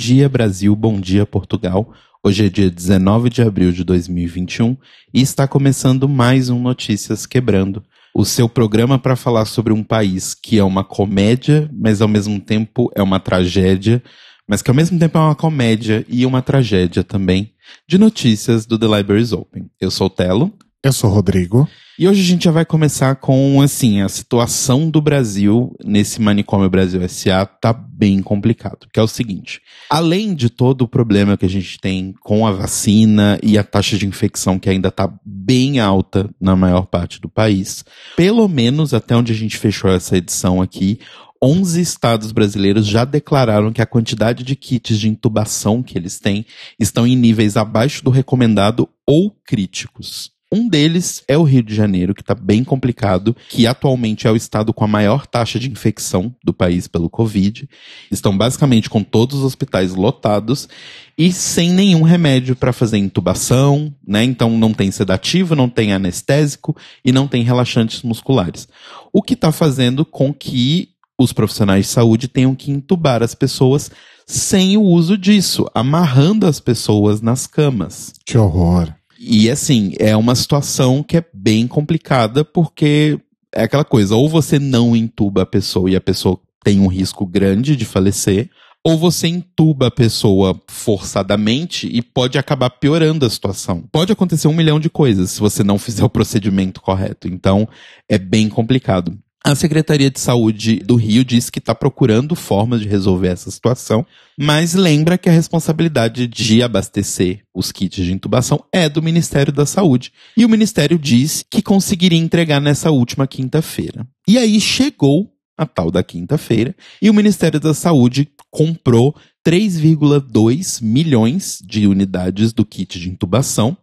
Dia, Brasil. Bom dia, Portugal. Hoje é dia 19 de abril de 2021 e está começando mais um Notícias Quebrando, o seu programa para falar sobre um país que é uma comédia, mas ao mesmo tempo é uma tragédia, mas que ao mesmo tempo é uma comédia e uma tragédia também, de notícias do The Libraries Open. Eu sou o Telo. Eu sou o Rodrigo. E hoje a gente já vai começar com, assim, a situação do Brasil nesse manicômio Brasil SA tá bem complicado, que é o seguinte, além de todo o problema que a gente tem com a vacina e a taxa de infecção que ainda tá bem alta na maior parte do país, pelo menos até onde a gente fechou essa edição aqui, 11 estados brasileiros já declararam que a quantidade de kits de intubação que eles têm estão em níveis abaixo do recomendado ou críticos. Um deles é o Rio de Janeiro, que está bem complicado, que atualmente é o estado com a maior taxa de infecção do país pelo Covid. Estão basicamente com todos os hospitais lotados e sem nenhum remédio para fazer intubação, né? Então não tem sedativo, não tem anestésico e não tem relaxantes musculares. O que está fazendo com que os profissionais de saúde tenham que intubar as pessoas sem o uso disso, amarrando as pessoas nas camas. Que horror. E assim, é uma situação que é bem complicada porque é aquela coisa, ou você não intuba a pessoa e a pessoa tem um risco grande de falecer, ou você intuba a pessoa forçadamente e pode acabar piorando a situação. Pode acontecer um milhão de coisas se você não fizer o procedimento correto. Então, é bem complicado. A Secretaria de Saúde do Rio diz que está procurando formas de resolver essa situação, mas lembra que a responsabilidade de abastecer os kits de intubação é do Ministério da Saúde. E o Ministério diz que conseguiria entregar nessa última quinta-feira. E aí chegou a tal da quinta-feira e o Ministério da Saúde comprou 3,2 milhões de unidades do kit de intubação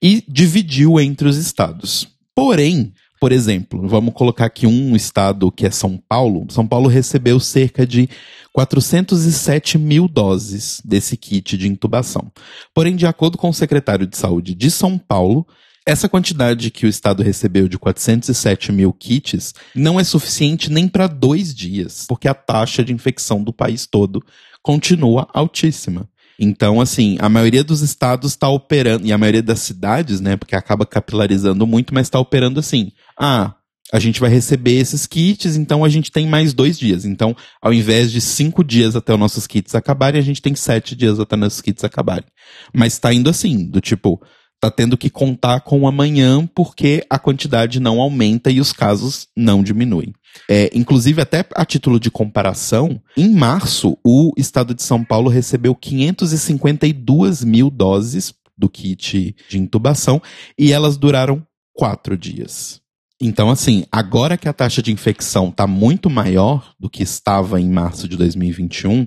e dividiu entre os estados. Porém, por exemplo, vamos colocar aqui um estado que é São Paulo. São Paulo recebeu cerca de 407 mil doses desse kit de intubação. Porém, de acordo com o secretário de saúde de São Paulo, essa quantidade que o estado recebeu de 407 mil kits não é suficiente nem para dois dias, porque a taxa de infecção do país todo continua altíssima. Então, assim, a maioria dos estados está operando, e a maioria das cidades, né, porque acaba capilarizando muito, mas está operando assim. Ah, a gente vai receber esses kits, então a gente tem mais dois dias. Então, ao invés de cinco dias até os nossos kits acabarem, a gente tem sete dias até os nossos kits acabarem. Mas está indo assim, do tipo, tá tendo que contar com amanhã porque a quantidade não aumenta e os casos não diminuem. É, inclusive, até a título de comparação, em março, o estado de São Paulo recebeu 552 mil doses do kit de intubação e elas duraram quatro dias. Então, assim, agora que a taxa de infecção está muito maior do que estava em março de 2021,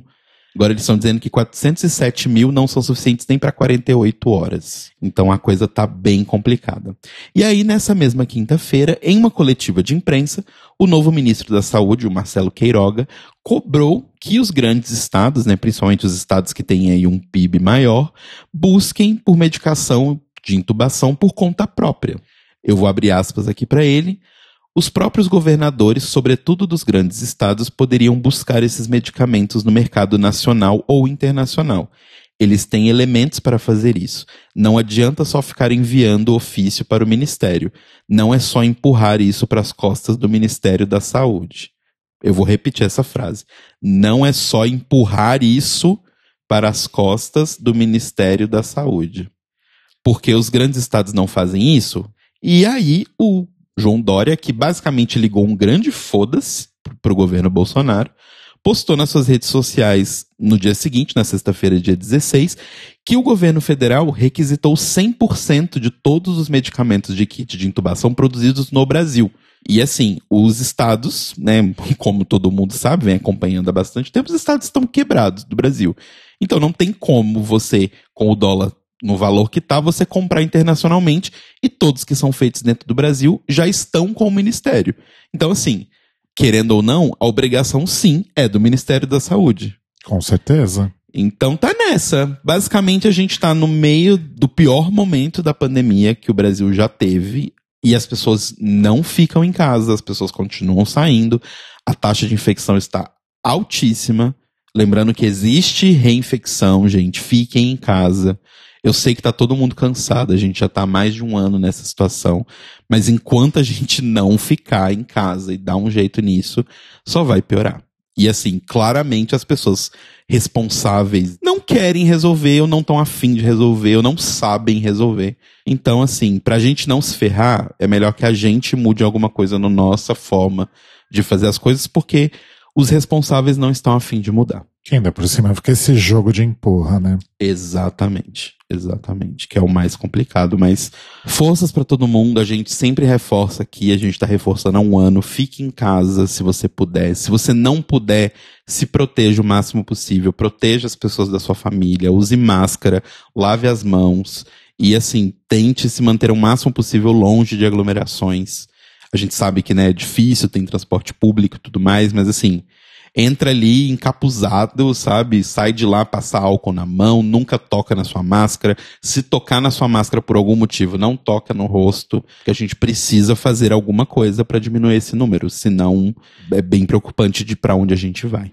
Agora eles estão dizendo que 407 mil não são suficientes nem para 48 horas. Então a coisa tá bem complicada. E aí, nessa mesma quinta-feira, em uma coletiva de imprensa, o novo ministro da Saúde, o Marcelo Queiroga, cobrou que os grandes estados, né, principalmente os estados que têm aí um PIB maior, busquem por medicação de intubação por conta própria. Eu vou abrir aspas aqui para ele. Os próprios governadores, sobretudo dos grandes estados, poderiam buscar esses medicamentos no mercado nacional ou internacional. Eles têm elementos para fazer isso. Não adianta só ficar enviando ofício para o ministério. Não é só empurrar isso para as costas do Ministério da Saúde. Eu vou repetir essa frase. Não é só empurrar isso para as costas do Ministério da Saúde. Porque os grandes estados não fazem isso, e aí o João Dória, que basicamente ligou um grande foda-se pro governo Bolsonaro, postou nas suas redes sociais no dia seguinte, na sexta-feira, dia 16, que o governo federal requisitou 100% de todos os medicamentos de kit de intubação produzidos no Brasil. E assim, os estados, né, como todo mundo sabe, vem acompanhando há bastante tempo, os estados estão quebrados do Brasil. Então não tem como você, com o dólar no valor que está, você comprar internacionalmente e todos que são feitos dentro do Brasil já estão com o Ministério. Então, assim, querendo ou não, a obrigação sim é do Ministério da Saúde. Com certeza. Então tá nessa. Basicamente a gente tá no meio do pior momento da pandemia que o Brasil já teve e as pessoas não ficam em casa, as pessoas continuam saindo, a taxa de infecção está altíssima Lembrando que existe reinfecção, gente. Fiquem em casa. Eu sei que tá todo mundo cansado, a gente já tá mais de um ano nessa situação, mas enquanto a gente não ficar em casa e dar um jeito nisso, só vai piorar. E assim, claramente as pessoas responsáveis não querem resolver, ou não estão afim de resolver, ou não sabem resolver. Então, assim, pra gente não se ferrar, é melhor que a gente mude alguma coisa na nossa forma de fazer as coisas, porque os responsáveis não estão afim de mudar. Que ainda por cima fica esse jogo de empurra, né? Exatamente, exatamente, que é o mais complicado, mas forças para todo mundo, a gente sempre reforça aqui, a gente tá reforçando há um ano, fique em casa se você puder, se você não puder, se proteja o máximo possível, proteja as pessoas da sua família, use máscara, lave as mãos e assim, tente se manter o máximo possível longe de aglomerações. A gente sabe que né, é difícil, tem transporte público e tudo mais, mas assim, entra ali encapuzado, sabe? Sai de lá, passa álcool na mão, nunca toca na sua máscara. Se tocar na sua máscara por algum motivo, não toca no rosto, que a gente precisa fazer alguma coisa para diminuir esse número, senão é bem preocupante de para onde a gente vai.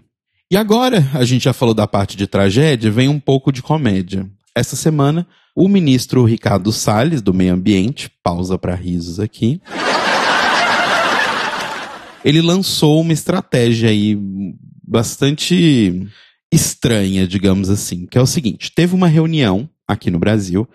E agora, a gente já falou da parte de tragédia, vem um pouco de comédia. Essa semana, o ministro Ricardo Salles, do Meio Ambiente, pausa para risos aqui ele lançou uma estratégia aí bastante estranha, digamos assim, que é o seguinte: teve uma reunião aqui no Brasil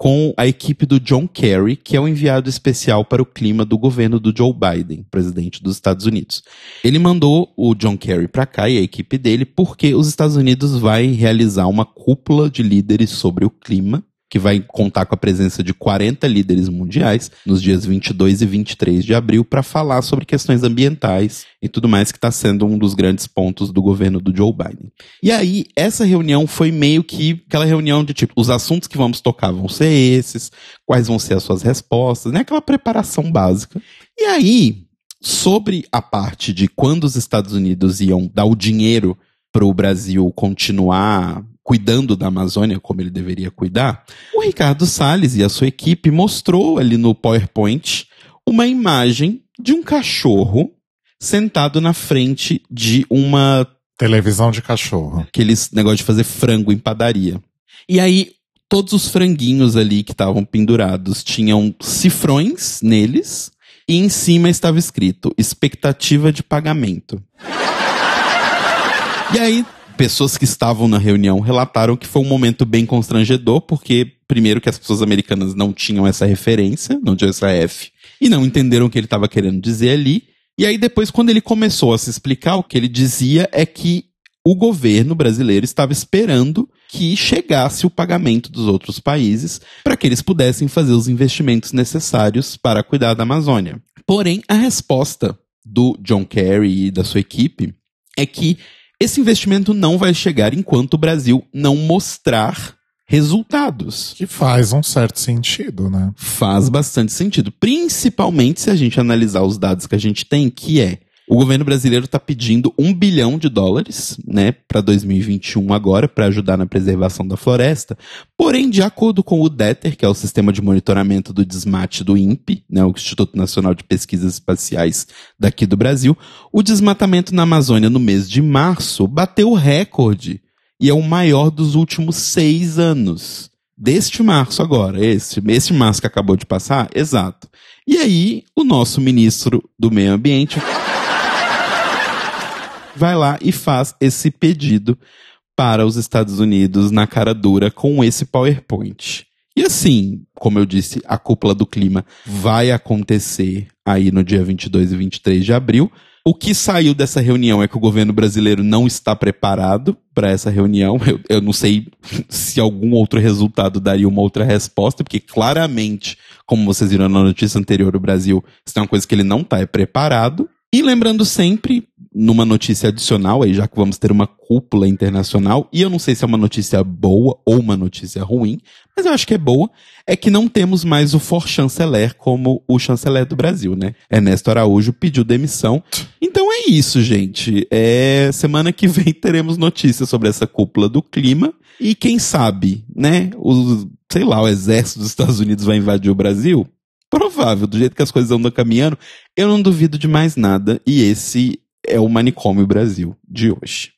com a equipe do John Kerry, que é o enviado especial para o clima do governo do Joe Biden, presidente dos Estados Unidos. Ele mandou o John Kerry para cá e a equipe dele porque os Estados Unidos vai realizar uma cúpula de líderes sobre o clima que vai contar com a presença de 40 líderes mundiais nos dias 22 e 23 de abril para falar sobre questões ambientais e tudo mais que está sendo um dos grandes pontos do governo do Joe Biden. E aí, essa reunião foi meio que aquela reunião de tipo, os assuntos que vamos tocar vão ser esses, quais vão ser as suas respostas, né? Aquela preparação básica. E aí, sobre a parte de quando os Estados Unidos iam dar o dinheiro para o Brasil continuar cuidando da Amazônia como ele deveria cuidar, o Ricardo Salles e a sua equipe mostrou ali no PowerPoint uma imagem de um cachorro sentado na frente de uma televisão de cachorro. Aqueles negócio de fazer frango em padaria. E aí todos os franguinhos ali que estavam pendurados tinham cifrões neles e em cima estava escrito expectativa de pagamento. E aí pessoas que estavam na reunião relataram que foi um momento bem constrangedor, porque, primeiro, que as pessoas americanas não tinham essa referência, não tinham essa F, e não entenderam o que ele estava querendo dizer ali. E aí, depois, quando ele começou a se explicar, o que ele dizia é que o governo brasileiro estava esperando que chegasse o pagamento dos outros países para que eles pudessem fazer os investimentos necessários para cuidar da Amazônia. Porém, a resposta do John Kerry e da sua equipe é que esse investimento não vai chegar enquanto o Brasil não mostrar resultados. Que faz um certo sentido, né? Faz bastante sentido. Principalmente se a gente analisar os dados que a gente tem, que é o governo brasileiro está pedindo um bilhão de dólares, né, para 2021 agora, para ajudar na preservação da floresta. Porém, de acordo com o DETER, que é o sistema de monitoramento do desmate do INPE, né, o Instituto Nacional de Pesquisas Espaciais daqui do Brasil, o desmatamento na Amazônia no mês de março bateu o recorde e é o maior dos últimos seis anos. Deste março agora, esse, esse março que acabou de passar, exato. E aí, o nosso ministro do Meio Ambiente vai lá e faz esse pedido para os Estados Unidos na cara dura com esse PowerPoint. E assim, como eu disse, a cúpula do clima vai acontecer aí no dia 22 e 23 de abril. O que saiu dessa reunião é que o governo brasileiro não está preparado para essa reunião. Eu, eu, não sei se algum outro resultado daria uma outra resposta, porque claramente, como vocês viram na notícia anterior, o Brasil, isso é uma coisa que ele não está é preparado. E lembrando sempre, numa notícia adicional, aí já que vamos ter uma cúpula internacional, e eu não sei se é uma notícia boa ou uma notícia ruim, mas eu acho que é boa, é que não temos mais o for chanceler como o chanceler do Brasil, né? Ernesto Araújo pediu demissão. Então é isso, gente. É, semana que vem teremos notícias sobre essa cúpula do clima, e quem sabe, né, o, sei lá, o exército dos Estados Unidos vai invadir o Brasil? Provável, do jeito que as coisas andam caminhando, eu não duvido de mais nada, e esse é o Manicômio Brasil de hoje.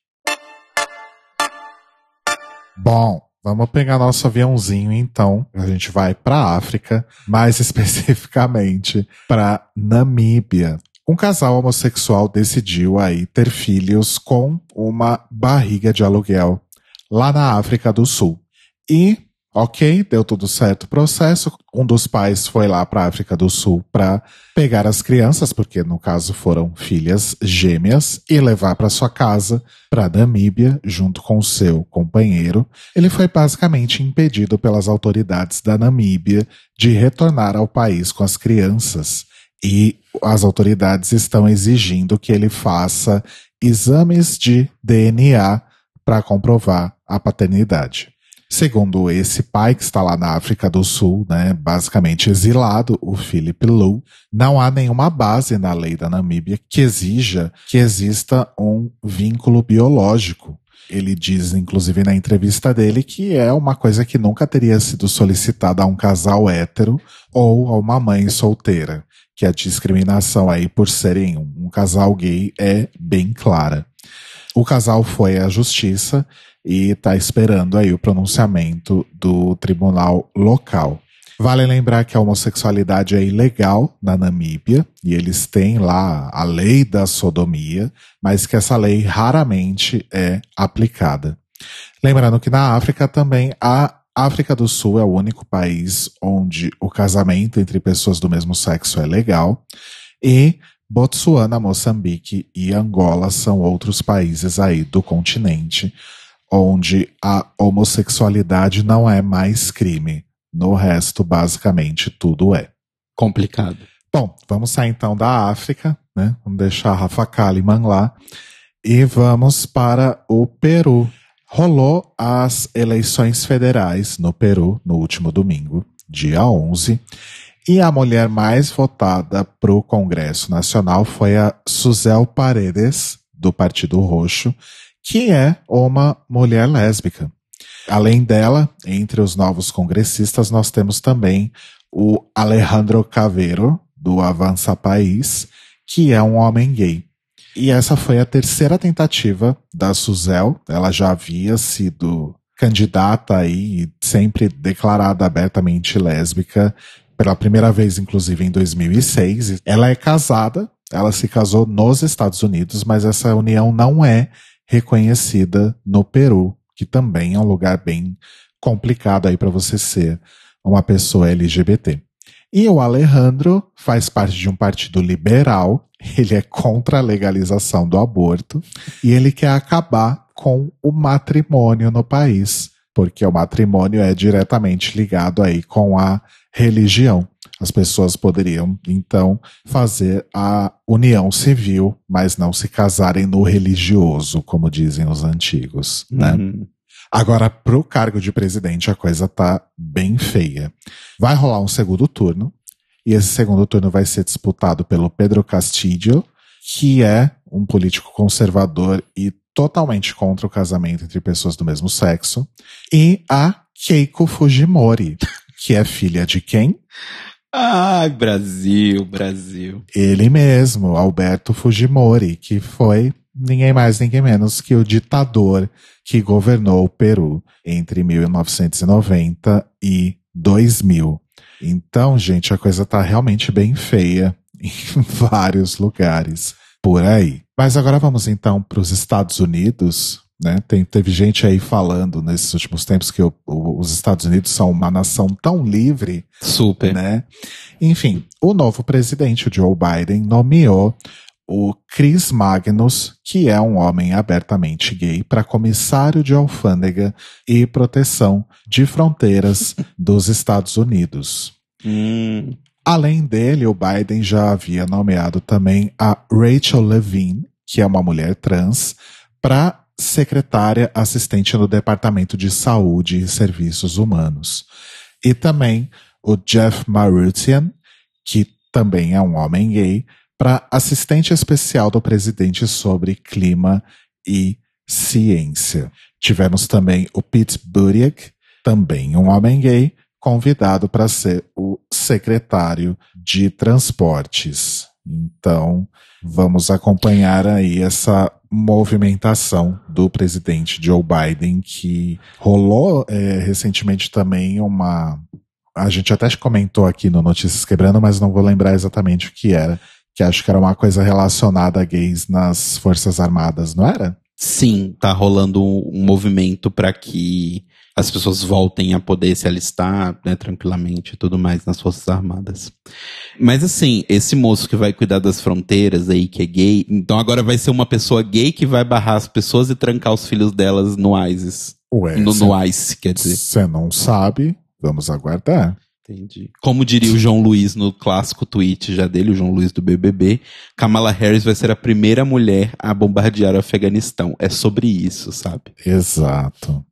Bom, vamos pegar nosso aviãozinho então. A gente vai para África, mais especificamente para Namíbia. Um casal homossexual decidiu aí ter filhos com uma barriga de aluguel lá na África do Sul. E Ok, deu tudo certo o processo. Um dos pais foi lá para a África do Sul para pegar as crianças, porque no caso foram filhas gêmeas, e levar para sua casa, para Namíbia, junto com seu companheiro. Ele foi basicamente impedido pelas autoridades da Namíbia de retornar ao país com as crianças. E as autoridades estão exigindo que ele faça exames de DNA para comprovar a paternidade. Segundo esse pai que está lá na África do Sul, né, basicamente exilado, o Philip Lowe, não há nenhuma base na lei da Namíbia que exija que exista um vínculo biológico. Ele diz, inclusive, na entrevista dele, que é uma coisa que nunca teria sido solicitada a um casal hétero ou a uma mãe solteira. Que a discriminação aí por serem um casal gay é bem clara. O casal foi à justiça e está esperando aí o pronunciamento do tribunal local. Vale lembrar que a homossexualidade é ilegal na Namíbia e eles têm lá a lei da sodomia, mas que essa lei raramente é aplicada. Lembrando que na África também a África do Sul é o único país onde o casamento entre pessoas do mesmo sexo é legal e Botsuana, Moçambique e Angola são outros países aí do continente onde a homossexualidade não é mais crime. No resto, basicamente, tudo é. Complicado. Bom, vamos sair então da África, né? Vamos deixar a Rafa Kalimann lá. E vamos para o Peru. Rolou as eleições federais no Peru no último domingo, dia 11. E a mulher mais votada para o Congresso Nacional foi a Suzel Paredes, do Partido Roxo, que é uma mulher lésbica. Além dela, entre os novos congressistas, nós temos também o Alejandro Caveiro, do Avança País, que é um homem gay. E essa foi a terceira tentativa da Suzel. Ela já havia sido candidata aí sempre declarada abertamente lésbica, pela primeira vez, inclusive, em 2006. Ela é casada, ela se casou nos Estados Unidos, mas essa união não é reconhecida no Peru, que também é um lugar bem complicado aí para você ser uma pessoa LGBT. E o Alejandro faz parte de um partido liberal, ele é contra a legalização do aborto e ele quer acabar com o matrimônio no país, porque o matrimônio é diretamente ligado aí com a religião. As pessoas poderiam, então, fazer a união civil, mas não se casarem no religioso, como dizem os antigos, né? Uhum. Agora, pro cargo de presidente, a coisa tá bem feia. Vai rolar um segundo turno, e esse segundo turno vai ser disputado pelo Pedro Castillo, que é um político conservador e totalmente contra o casamento entre pessoas do mesmo sexo, e a Keiko Fujimori, que é filha de quem? Ai, Brasil, Brasil. Ele mesmo, Alberto Fujimori, que foi ninguém mais, ninguém menos que o ditador que governou o Peru entre 1990 e 2000. Então, gente, a coisa tá realmente bem feia em vários lugares por aí. Mas agora vamos então para os Estados Unidos, né? Tem, teve gente aí falando nesses últimos tempos que o, o, os Estados Unidos são uma nação tão livre. Super. Né? Enfim, o novo presidente, o Joe Biden, nomeou o Chris Magnus, que é um homem abertamente gay, para comissário de alfândega e proteção de fronteiras dos Estados Unidos. Hum. Além dele, o Biden já havia nomeado também a Rachel Levine, que é uma mulher trans, para secretária assistente no Departamento de Saúde e Serviços Humanos. E também o Jeff Marutian, que também é um homem gay, para assistente especial do presidente sobre clima e ciência. Tivemos também o Pete Buttigieg, também um homem gay, convidado para ser o secretário de transportes. Então, vamos acompanhar aí essa movimentação do presidente Joe Biden, que rolou é, recentemente também uma. A gente até comentou aqui no Notícias Quebrando, mas não vou lembrar exatamente o que era. Que acho que era uma coisa relacionada a gays nas Forças Armadas, não era? Sim, tá rolando um movimento para que as pessoas voltem a poder se alistar né, tranquilamente e tudo mais nas Forças Armadas. Mas assim, esse moço que vai cuidar das fronteiras aí, que é gay, então agora vai ser uma pessoa gay que vai barrar as pessoas e trancar os filhos delas no ISIS. Ué, no, cê- no ICE, quer dizer. Você não sabe, vamos aguardar. Entendi. Como diria o João Luiz no clássico tweet já dele, o João Luiz do BBB, Kamala Harris vai ser a primeira mulher a bombardear o Afeganistão. É sobre isso, sabe? Exato.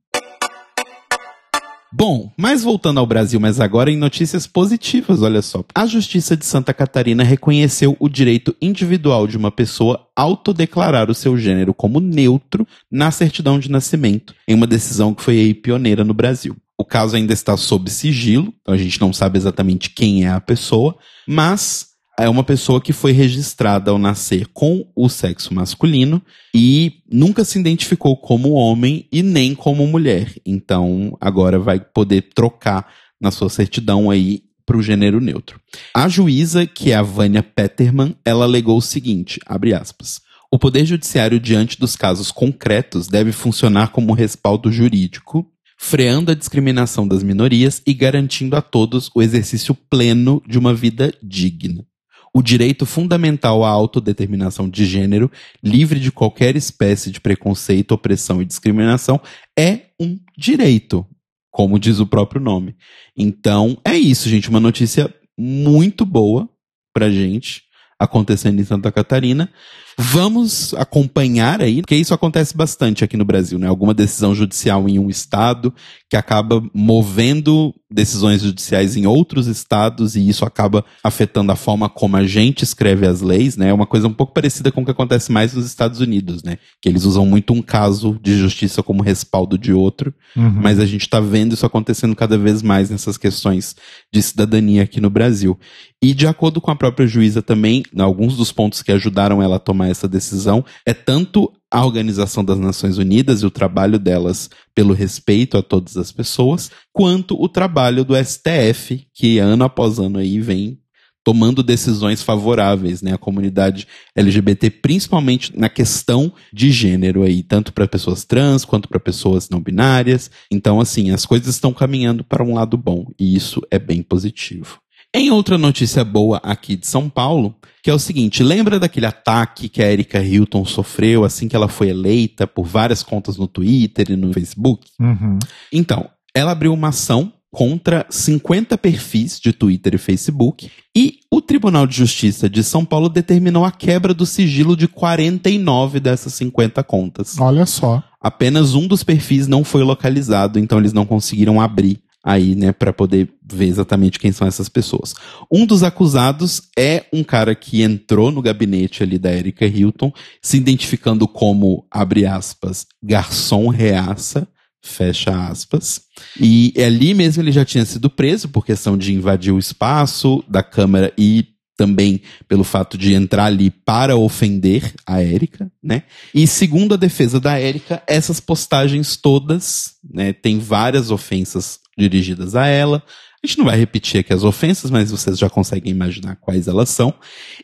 Bom, mas voltando ao Brasil, mas agora em notícias positivas, olha só. A Justiça de Santa Catarina reconheceu o direito individual de uma pessoa autodeclarar o seu gênero como neutro na certidão de nascimento, em uma decisão que foi pioneira no Brasil. O caso ainda está sob sigilo, então a gente não sabe exatamente quem é a pessoa, mas é uma pessoa que foi registrada ao nascer com o sexo masculino e nunca se identificou como homem e nem como mulher. Então, agora vai poder trocar na sua certidão aí para o gênero neutro. A juíza, que é a Vânia Petterman, ela alegou o seguinte, abre aspas, o Poder Judiciário, diante dos casos concretos, deve funcionar como respaldo jurídico, freando a discriminação das minorias e garantindo a todos o exercício pleno de uma vida digna. O direito fundamental à autodeterminação de gênero, livre de qualquer espécie de preconceito, opressão e discriminação, é um direito, como diz o próprio nome. Então, é isso, gente. Uma notícia muito boa pra gente acontecendo em Santa Catarina. Vamos acompanhar aí, porque isso acontece bastante aqui no Brasil, né? Alguma decisão judicial em um estado que acaba movendo decisões judiciais em outros estados e isso acaba afetando a forma como a gente escreve as leis, né? É uma coisa um pouco parecida com o que acontece mais nos Estados Unidos, né? Que eles usam muito um caso de justiça como respaldo de outro, Uhum. mas a gente está vendo isso acontecendo cada vez mais nessas questões de cidadania aqui no Brasil. E de acordo com a própria juíza também, alguns dos pontos que ajudaram ela a tomar essa decisão é tanto a Organização das Nações Unidas e o trabalho delas pelo respeito a todas as pessoas, quanto o trabalho do STF, que ano após ano aí vem tomando decisões favoráveis, né, à comunidade LGBT, principalmente na questão de gênero aí, tanto para pessoas trans quanto para pessoas não binárias. Então, assim, as coisas estão caminhando para um lado bom e isso é bem positivo. Em outra notícia boa aqui de São Paulo, que é o seguinte, lembra daquele ataque que a Erika Hilton sofreu assim que ela foi eleita por várias contas no Twitter e no Facebook? Uhum. Então, ela abriu uma ação contra 50 perfis de Twitter e Facebook e o Tribunal de Justiça de São Paulo determinou a quebra do sigilo de 49 dessas 50 contas. Olha só. Apenas um dos perfis não foi localizado, então eles não conseguiram abrir aí, né, para poder ver exatamente quem são essas pessoas. Um dos acusados é um cara que entrou no gabinete ali da Erika Hilton, se identificando como, abre aspas, garçom reaça, fecha aspas. E ali mesmo ele já tinha sido preso por questão de invadir o espaço da Câmara e também pelo fato de entrar ali para ofender a Érica, né? E segundo a defesa da Érica, essas postagens todas, né, tem várias ofensas dirigidas a ela. A gente não vai repetir aqui as ofensas, mas vocês já conseguem imaginar quais elas são.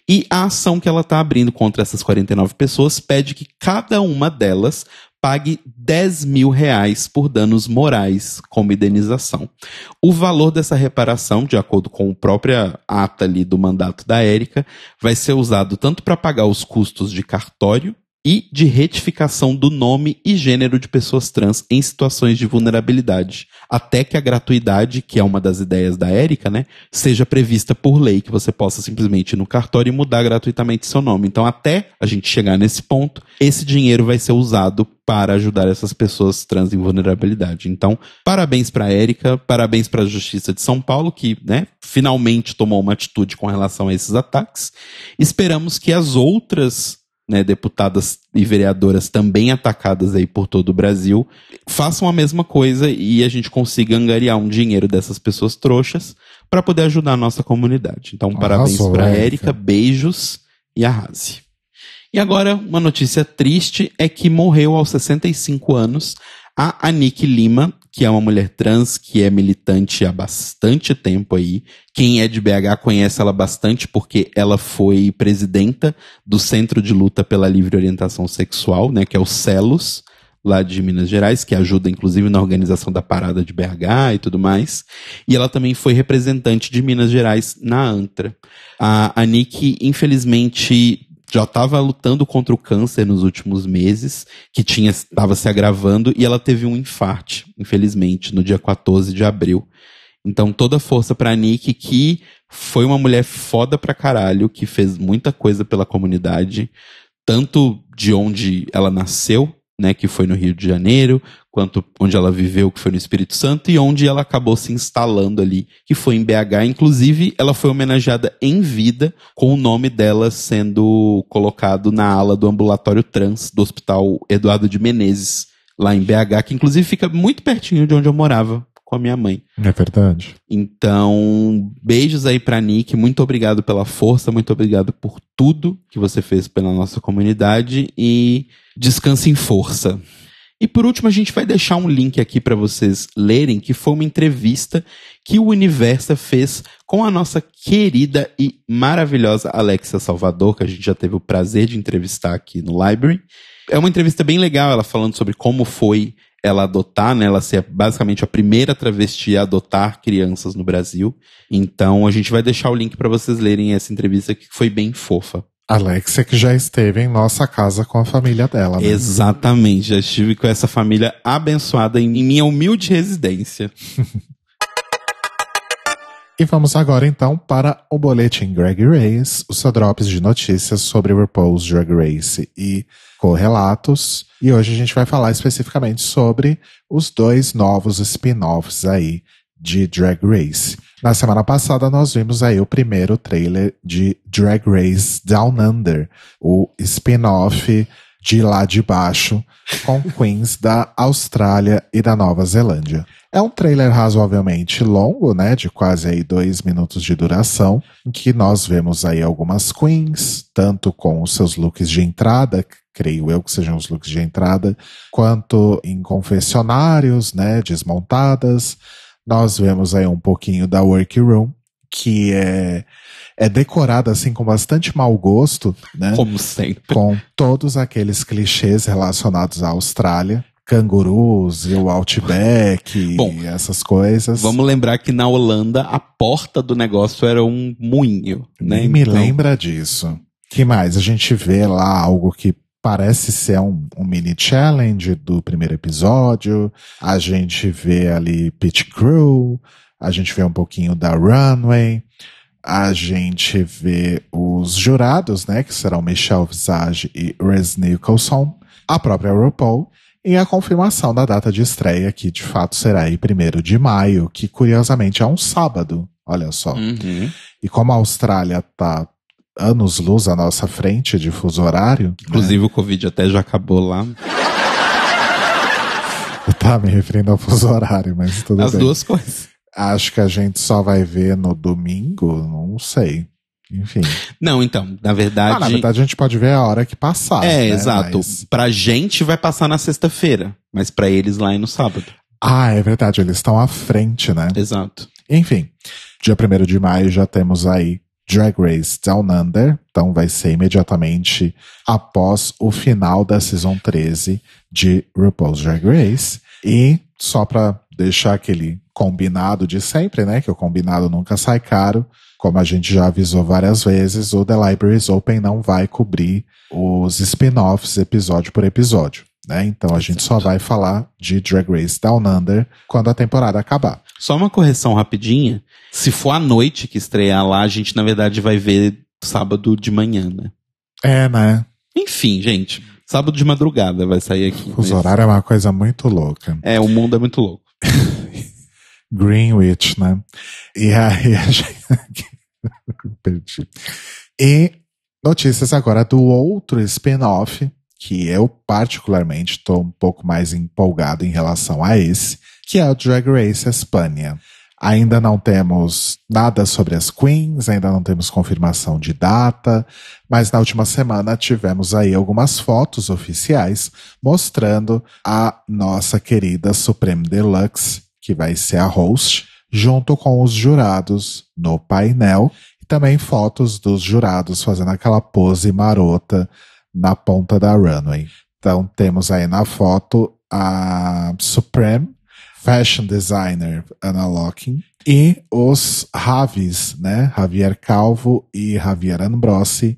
E a ação que ela está abrindo contra essas 49 pessoas pede que cada uma delas pague 10 mil reais por danos morais como indenização. O valor dessa reparação, de acordo com a própria ata ali do mandato da Érica, vai ser usado tanto para pagar os custos de cartório e de retificação do nome e gênero de pessoas trans em situações de vulnerabilidade, até que a gratuidade, que é uma das ideias da Érica, né, seja prevista por lei, que você possa simplesmente ir no cartório e mudar gratuitamente seu nome. Então, até a gente chegar nesse ponto, esse dinheiro vai ser usado para ajudar essas pessoas trans em vulnerabilidade. Então, parabéns para a Érica, parabéns para a Justiça de São Paulo, que, né, finalmente tomou uma atitude com relação a esses ataques. Esperamos que as outras né, deputadas e vereadoras também atacadas aí por todo o Brasil, façam a mesma coisa e a gente consiga angariar um dinheiro dessas pessoas trouxas para poder ajudar a nossa comunidade. Então, parabéns Arrasou, para Érica. Érica, beijos e arrase. E agora, uma notícia triste é que morreu aos 65 anos a Anique Lima, que é uma mulher trans que é militante há bastante tempo aí. Quem é de BH conhece ela bastante porque ela foi presidenta do Centro de Luta pela Livre Orientação Sexual, né, que é o CELOS, lá de Minas Gerais, que ajuda inclusive na organização da parada de BH e tudo mais. E ela também foi representante de Minas Gerais na ANTRA. A Anique, infelizmente, já estava lutando contra o câncer nos últimos meses, que tinha estava se agravando, e ela teve um infarte, infelizmente, no dia 14 de abril. Então, toda força para a Nick, que foi uma mulher foda pra caralho, que fez muita coisa pela comunidade, tanto de onde ela nasceu, né, que foi no Rio de Janeiro, quanto onde ela viveu, que foi no Espírito Santo, e onde ela acabou se instalando ali, que foi em BH. Inclusive, ela foi homenageada em vida, com o nome dela sendo colocado na ala do ambulatório trans do Hospital Eduardo de Menezes, lá em BH, que inclusive fica muito pertinho de onde eu morava com a minha mãe. É verdade. Então, beijos aí pra Nick, muito obrigado pela força, muito obrigado por tudo que você fez pela nossa comunidade e descanse em força. E por último, a gente vai deixar um link aqui para vocês lerem, que foi uma entrevista que o Universa fez com a nossa querida e maravilhosa Alexia Salvador, que a gente já teve o prazer de entrevistar aqui no Library. É uma entrevista bem legal, ela falando sobre como foi ela adotar, né? Ela ser basicamente a primeira travesti a adotar crianças no Brasil. Então a gente vai deixar o link para vocês lerem essa entrevista que foi bem fofa. Alexia que já esteve em nossa casa com a família dela, né? Exatamente, já estive com essa família abençoada em minha humilde residência. E vamos agora então para o boletim Drag Race, os seu drops de notícias sobre RuPaul's Drag Race e correlatos. E hoje a gente vai falar especificamente sobre os dois novos spin-offs aí de Drag Race. Na semana passada nós vimos aí o primeiro trailer de Drag Race Down Under, o spin-off de lá de baixo, com queens da Austrália e da Nova Zelândia. É um trailer razoavelmente longo, né, de quase aí dois minutos de duração, em que nós vemos aí algumas queens, tanto com os seus looks de entrada, creio eu que sejam os looks de entrada, quanto em confessionários, né, desmontadas. Nós vemos aí um pouquinho da workroom, que é é decorada assim com bastante mau gosto, né? Como sempre. Com todos aqueles clichês relacionados à Austrália. Cangurus e o Outback Bom, e essas coisas. Vamos lembrar que na Holanda a porta do negócio era um moinho, né? Nem me então... lembra disso. que mais? A gente vê lá algo que parece ser um, um, mini challenge do primeiro episódio. A gente vê ali Pit Crew. A gente vê um pouquinho da Runway a gente vê os jurados, né, que serão Michelle Visage e Rez Nicholson, a própria RuPaul, e a confirmação da data de estreia, que de fato será aí 1 de maio, que curiosamente é um sábado, olha só. Uhum. E como a Austrália tá anos-luz à nossa frente de fuso horário. Inclusive né? o Covid até já acabou lá. Tava me referindo ao fuso horário, mas tudo As bem. As duas coisas. Acho que a gente só vai ver no domingo, não sei. Enfim. Não, então, na verdade. Ah, na verdade, a gente pode ver a hora que passar. É, né? exato. Mas... Pra gente vai passar na sexta-feira, mas para eles lá é no sábado. Ah, é verdade, eles estão à frente, né? Exato. Enfim, dia 1 de maio já temos aí Drag Race Down Under, então vai ser imediatamente após o final da Season 13 de RuPaul's Drag Race. E só pra deixar aquele combinado de sempre, né? Que o combinado nunca sai caro. Como a gente já avisou várias vezes, o The Libraries Open não vai cobrir os spin-offs episódio por episódio. Né? Então a gente só vai falar de Drag Race Down Under quando a temporada acabar. Só uma correção rapidinha. Se for à noite que estrear lá, a gente na verdade vai ver sábado de manhã, né? É, né? Enfim, gente. Sábado de madrugada vai sair aqui. Os mas... horários é uma coisa muito louca. É, o mundo é muito louco. Greenwich, né? E aí a gente. Perdi. E notícias agora do outro spin-off, que eu particularmente estou um pouco mais empolgado em relação a esse, que é o Drag Race Espanha. Ainda não temos nada sobre as queens, ainda não temos confirmação de data, mas na última semana tivemos aí algumas fotos oficiais mostrando a nossa querida Supreme Deluxe, que vai ser a host, junto com os jurados no painel, e também fotos dos jurados fazendo aquela pose marota na ponta da runway. Então temos aí na foto a Supreme fashion designer Anna Locking e os Ravis, né? Javier Calvo e Javier Ambrosi,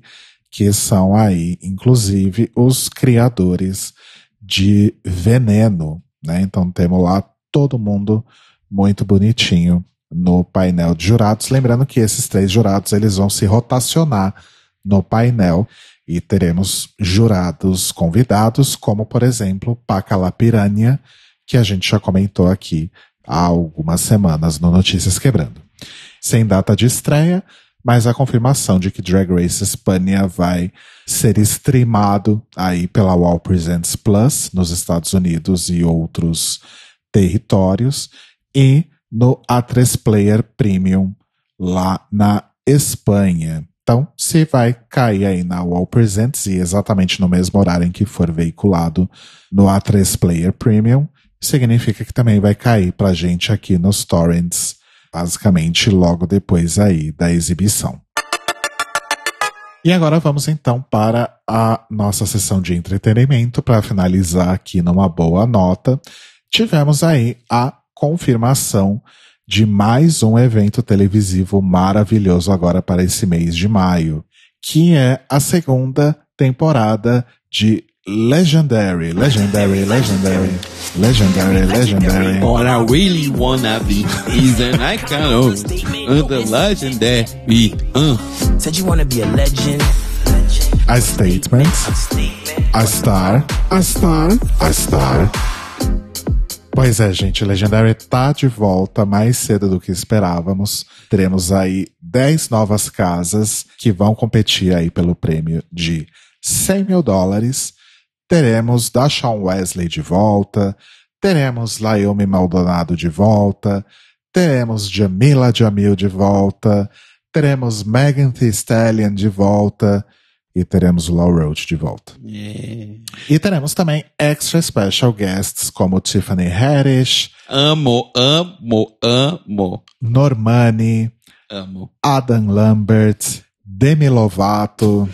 que são aí, inclusive, os criadores de Veneno, né? Então temos lá todo mundo muito bonitinho no painel de jurados. Lembrando que esses três jurados eles vão se rotacionar no painel e teremos jurados convidados, como por exemplo Pacala Piranha, que a gente já comentou aqui há algumas semanas no Notícias Quebrando. Sem data de estreia, mas a confirmação de que Drag Race Espanha vai ser streamado aí pela Wall Presents Plus nos Estados Unidos e outros territórios e no A3 Player Premium lá na Espanha. Então, se vai cair aí na Wall Presents e exatamente no mesmo horário em que for veiculado no A3 Player Premium, significa que também vai cair pra gente aqui nos torrents, basicamente logo depois aí da exibição. E agora vamos então para a nossa sessão de entretenimento para finalizar aqui numa boa nota. Tivemos aí a confirmação de mais um evento televisivo maravilhoso agora para esse mês de maio, que é a segunda temporada de Legendary, Legendary, Legendary, Legendary, Legendary. What I really wanna be is an icon of the legendary. Uh. Said you wanna be a legend. A statement, a star, a star, a star. Pois é, gente, Legendary tá de volta mais cedo do que esperávamos. Teremos aí 10 novas casas que vão competir aí pelo prêmio de 100 mil dólares teremos Dashawn Wesley de volta, teremos Laomi Maldonado de volta, teremos Jamila Jamil de volta, teremos Megan Thee Stallion de volta e teremos Law Roach de volta. Yeah. E teremos também extra special guests como Tiffany Haddish, amo, amo, amo, Normani, amo, Adam Lambert, Demi Lovato,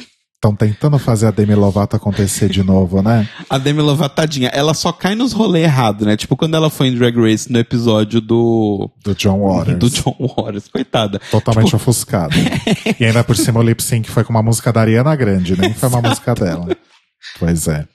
Estão tentando fazer a Demi Lovato acontecer de novo, né? A Demi Lovato, tadinha, ela só cai nos rolês errados, né? Tipo quando ela foi em Drag Race no episódio do... Do John Waters. Do John Waters, coitada. Totalmente tipo... ofuscada. e ainda por cima o lip sync foi com uma música da Ariana Grande, nem foi uma música dela. Pois é.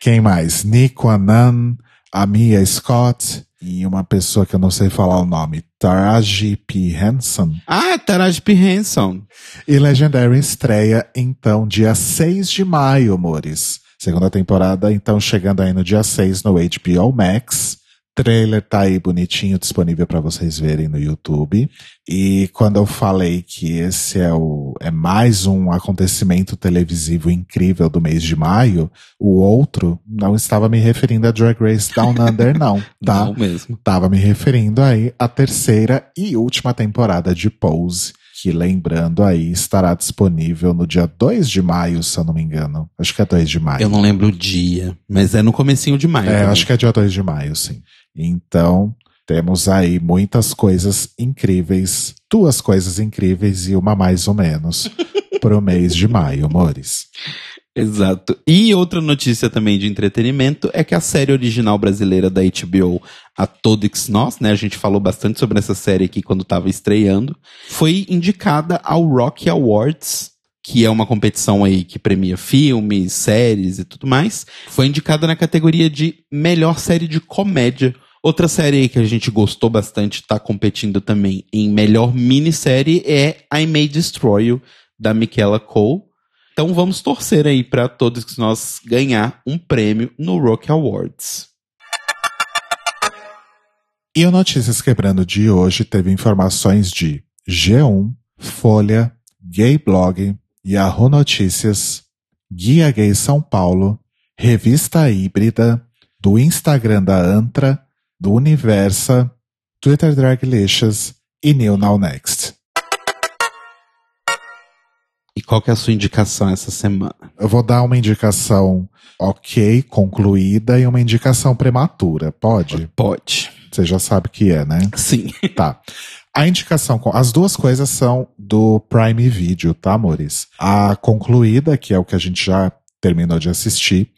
Quem mais? Nico Anan, a Mia Scott, e uma pessoa que eu não sei falar o nome, Taraji P. Henson. Ah, Taraji P. Henson. E Legendary estreia, então, dia 6 de maio, amores. Segunda temporada, então, chegando aí no dia 6 no HBO Max trailer tá aí bonitinho, disponível para vocês verem no YouTube. E quando eu falei que esse é, o, é mais um acontecimento televisivo incrível do mês de maio, o outro não estava me referindo a Drag Race Down Under, não, tá? Não mesmo. Tava me referindo aí à terceira e última temporada de Pose que lembrando aí estará disponível no dia 2 de maio, se eu não me engano. Acho que é 2 de maio. Eu não lembro o dia, mas é no comecinho de maio. É, também. acho que é dia 2 de maio, sim. Então, temos aí muitas coisas incríveis, duas coisas incríveis e uma mais ou menos pro mês de maio, amores. Exato. E outra notícia também de entretenimento é que a série original brasileira da HBO, a Todos Nós, né? A gente falou bastante sobre essa série aqui quando estava estreando, foi indicada ao Rock Awards, que é uma competição aí que premia filmes, séries e tudo mais. Foi indicada na categoria de melhor série de comédia. Outra série aí que a gente gostou bastante, está competindo também em melhor minissérie é I May Destroy You, da Michaela Cole. Então vamos torcer aí para todos nós ganhar um prêmio no Rock Awards. E o Notícias Quebrando de hoje teve informações de G1, Folha, Gay Blog, Yahoo Notícias, Guia Gay São Paulo, Revista Híbrida, do Instagram da Antra, do Universa, Twitter Draglicious e New Now Next. E qual que é a sua indicação essa semana? Eu vou dar uma indicação ok, concluída, e uma indicação prematura. Pode? Pode. Você já sabe o que é, né? Sim. Tá. A indicação, as duas coisas são do Prime Video, tá, amores? A concluída, que é o que a gente já terminou de assistir,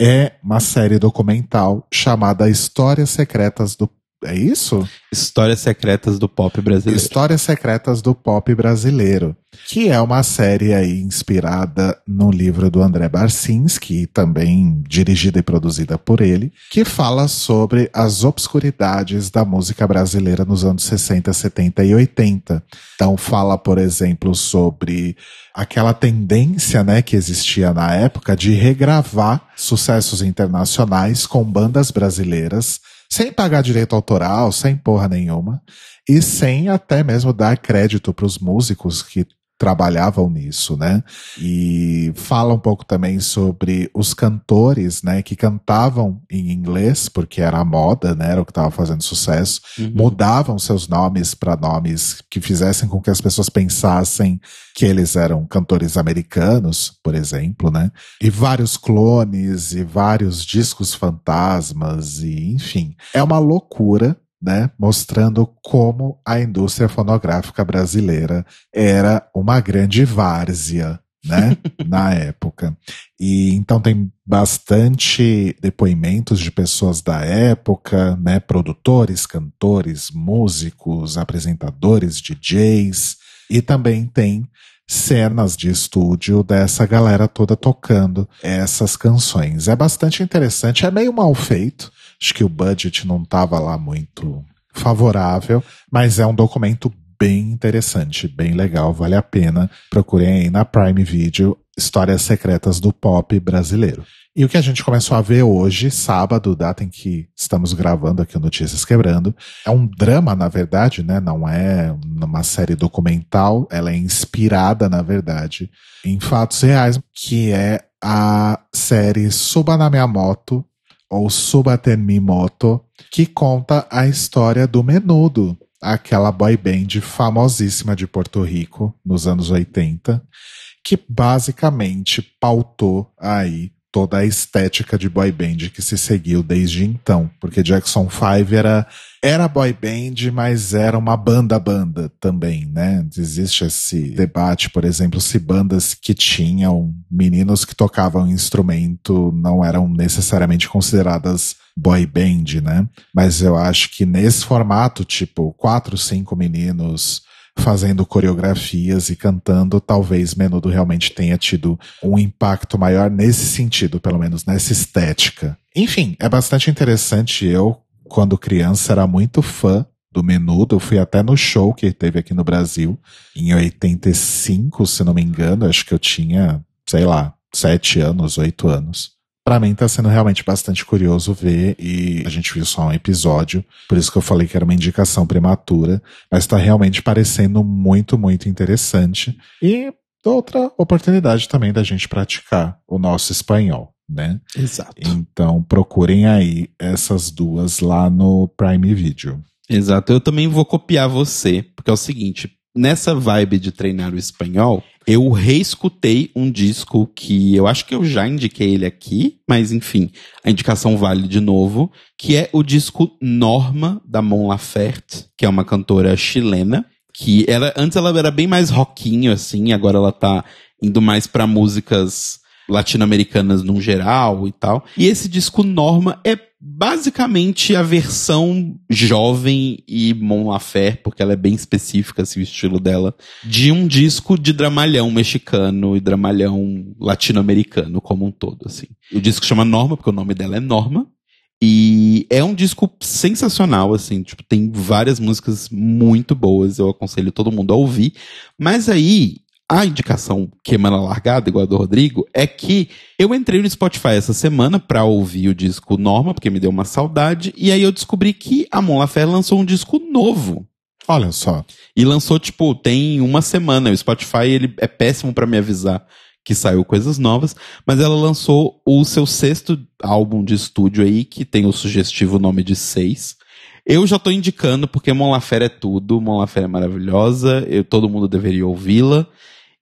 é uma série documental chamada Histórias Secretas do é isso? Histórias Secretas do Pop Brasileiro. Histórias Secretas do Pop Brasileiro. Que é uma série aí inspirada no livro do André Barcinski, também dirigida e produzida por ele, que fala sobre as obscuridades da música brasileira nos anos 60, 70 e 80. Então fala, por exemplo, sobre aquela tendência, né, que existia na época de regravar sucessos internacionais com bandas brasileiras sem pagar direito autoral, sem porra nenhuma, e sem até mesmo dar crédito para os músicos que trabalhavam nisso, né? E fala um pouco também sobre os cantores, né, que cantavam em inglês, porque era a moda, né, era o que estava fazendo sucesso, uhum. mudavam seus nomes para nomes que fizessem com que as pessoas pensassem que eles eram cantores americanos, por exemplo, né? E vários clones e vários discos fantasmas e enfim, é uma loucura né, mostrando como a indústria fonográfica brasileira era uma grande várzea, né, na época. E então tem bastante depoimentos de pessoas da época, né, produtores, cantores, músicos, apresentadores, DJs, e também tem cenas de estúdio dessa galera toda tocando essas canções. É bastante interessante, é meio mal feito, Acho que o budget não estava lá muito favorável, mas é um documento bem interessante, bem legal, vale a pena. Procurem aí na Prime Video Histórias Secretas do Pop Brasileiro. E o que a gente começou a ver hoje, sábado, data em que estamos gravando aqui o Notícias Quebrando, é um drama, na verdade, né? Não é uma série documental, ela é inspirada, na verdade, em fatos reais, que é a série Suba na Minha Moto, ou Subaten Moto, que conta a história do Menudo, aquela boy band famosíssima de Porto Rico nos anos 80, que basicamente pautou aí toda a estética de boy band que se seguiu desde então, porque Jackson 5 era era boy band, mas era uma banda banda também, né? Existe esse debate, por exemplo, se bandas que tinham meninos que tocavam instrumento não eram necessariamente consideradas boy band, né? Mas eu acho que nesse formato, tipo, quatro, cinco meninos fazendo coreografias e cantando, talvez Menudo realmente tenha tido um impacto maior nesse sentido, pelo menos nessa estética. Enfim, é bastante interessante. Eu, quando criança, era muito fã do Menudo. Eu fui até no show que teve aqui no Brasil, em 85, se não me engano. Acho que eu tinha, sei lá, sete anos, oito anos. Para mim tá sendo realmente bastante curioso ver e a gente viu só um episódio, por isso que eu falei que era uma indicação prematura, mas tá realmente parecendo muito, muito interessante e outra oportunidade também da gente praticar o nosso espanhol, né? Exato. Então procurem aí essas duas lá no Prime Video. Exato. Eu também vou copiar você, porque é o seguinte, nessa vibe de treinar o espanhol, eu reescutei um disco que eu acho que eu já indiquei ele aqui, mas enfim, a indicação vale de novo, que é o disco Norma da Mon Laferte, que é uma cantora chilena, que ela antes ela era bem mais rockinho assim, agora ela tá indo mais para músicas latino-americanas no geral e tal. E esse disco Norma é basicamente a versão jovem e Mon Laferte, porque ela é bem específica, assim, o estilo dela, de um disco de dramalhão mexicano e dramalhão latino-americano como um todo, assim. O disco chama Norma, porque o nome dela é Norma, e é um disco sensacional, assim, tipo, tem várias músicas muito boas, eu aconselho todo mundo a ouvir. Mas aí, a indicação queimando a largada, igual a do Rodrigo, é que eu entrei no Spotify essa semana pra ouvir o disco Norma, porque me deu uma saudade, e aí eu descobri que a Mon Laferte lançou um disco novo. Olha só. E lançou, tipo, tem uma semana. O Spotify, ele é péssimo para me avisar que saiu coisas novas, mas ela lançou o seu sexto álbum de estúdio aí, que tem o sugestivo nome de Seis. Eu já tô indicando porque Mon Laferte é tudo, Mon Laferte é maravilhosa, eu, todo mundo deveria ouvi-la.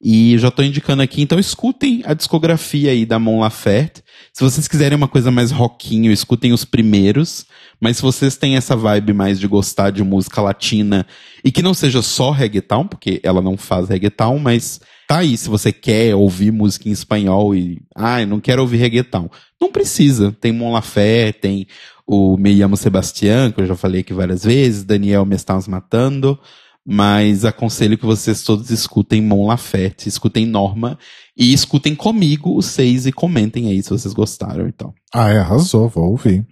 E já tô indicando aqui, então escutem a discografia aí da Mon Laferte. Se vocês quiserem uma coisa mais rockinho, escutem os primeiros. Mas se vocês têm essa vibe mais de gostar de música latina e que não seja só reggaeton, porque ela não faz reggaeton, mas tá aí, se você quer ouvir música em espanhol e, ah, eu não quero ouvir reggaeton. Não precisa. Tem Mon Laferte, tem o Me Llamo Sebastián, que eu já falei aqui várias vezes, Daniel Me Estamos Matando mas aconselho que vocês todos escutem Mon Laferte, escutem Norma e escutem comigo os seis e comentem aí se vocês gostaram, então. Ah, arrasou, vou ouvir.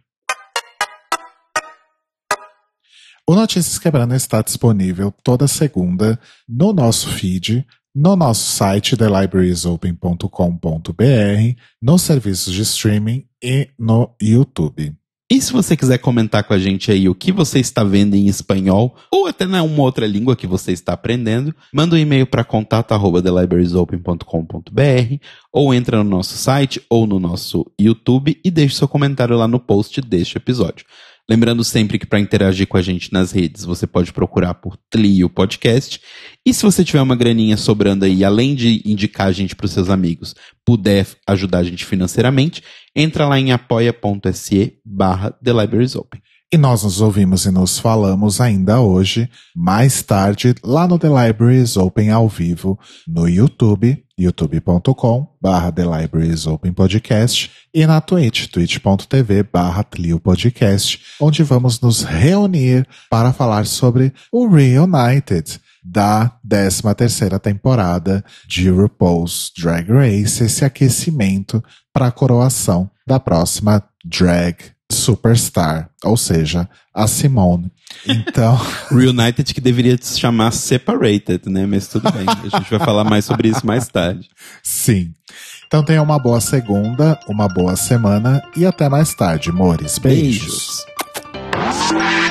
O Notícias Quebrando está disponível toda segunda no nosso feed, no nosso site thelibrariesopen.com.br, nos serviços de streaming e no YouTube. E se você quiser comentar com a gente aí o que você está vendo em espanhol, ou até na uma outra língua que você está aprendendo, manda um e-mail para contato@thelibrariesopen.com.br ou entra no nosso site ou no nosso YouTube e deixe seu comentário lá no post deste episódio. Lembrando sempre que para interagir com a gente nas redes, você pode procurar por Tlio Podcast. E se você tiver uma graninha sobrando aí, além de indicar a gente para os seus amigos, puder ajudar a gente financeiramente, entra lá em apoia.se barra The Libraries Open. E nós nos ouvimos e nos falamos ainda hoje, mais tarde, lá no The Libraries Open ao vivo, no YouTube, youtube.com barra The Libraries Open Podcast e na Twitch, twitch.tv barra Podcast, onde vamos nos reunir para falar sobre o Reunited da 13 terceira temporada de RuPaul's Drag Race, esse aquecimento para a coroação da próxima drag superstar, ou seja, a Simone. Então, Reunited que deveria se chamar Separated, né? Mas tudo bem, a gente vai falar mais sobre isso mais tarde. sim. Então tenha uma boa segunda, uma boa semana e até mais tarde, amores. Beijos. Beijos.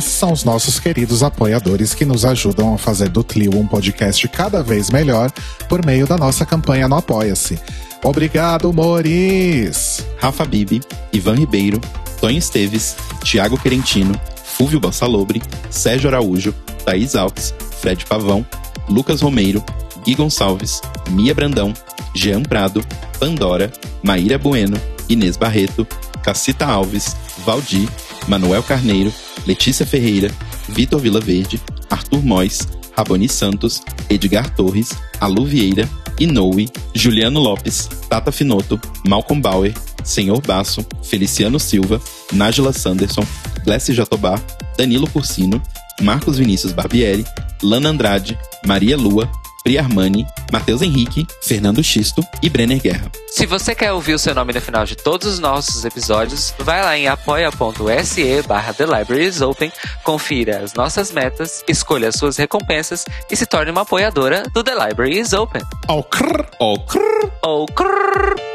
São os nossos queridos apoiadores que nos ajudam a fazer do Tlio um podcast cada vez melhor por meio da nossa campanha no Apoia-se. Obrigado, Moris! Rafa Bibi, Ivan Ribeiro, Tonho Esteves, Tiago Querentino, Fúvio Bassalobre, Sérgio Araújo, Thaís Alves, Fred Pavão, Lucas Romeiro, Gui Gonçalves, Mia Brandão, Jean Prado, Pandora, Maíra Bueno, Inês Barreto, Cacita Alves, Valdir, Manuel Carneiro, Letícia Ferreira, Vitor Vilaverde, Arthur Mois, Raboni Santos, Edgar Torres, Alu Vieira, Inoue, Juliano Lopes, Tata Finoto, Malcolm Bauer, Senhor Basso, Feliciano Silva, Nájila Sanderson, Glessi Jatobá, Danilo Cursino, Marcos Vinícius Barbieri, Lana Andrade, Maria Lua, Pri Armani, Matheus Henrique, Fernando Xisto e Brenner Guerra. Se você quer ouvir o seu nome no final de todos os nossos episódios, vai lá em apoia.se barra The Libraries Open, confira as nossas metas, escolha as suas recompensas e se torne uma apoiadora do The Libraries Open. Ao crrr. Ó, crrr. Ou crrr.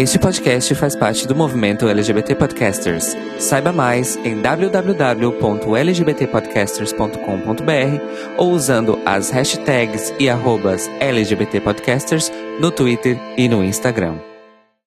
Este podcast faz parte do movimento LGBT Podcasters. Saiba mais em www.lgbtpodcasters.com.br ou usando as hashtags e arrobas LGBT Podcasters no Twitter e no Instagram.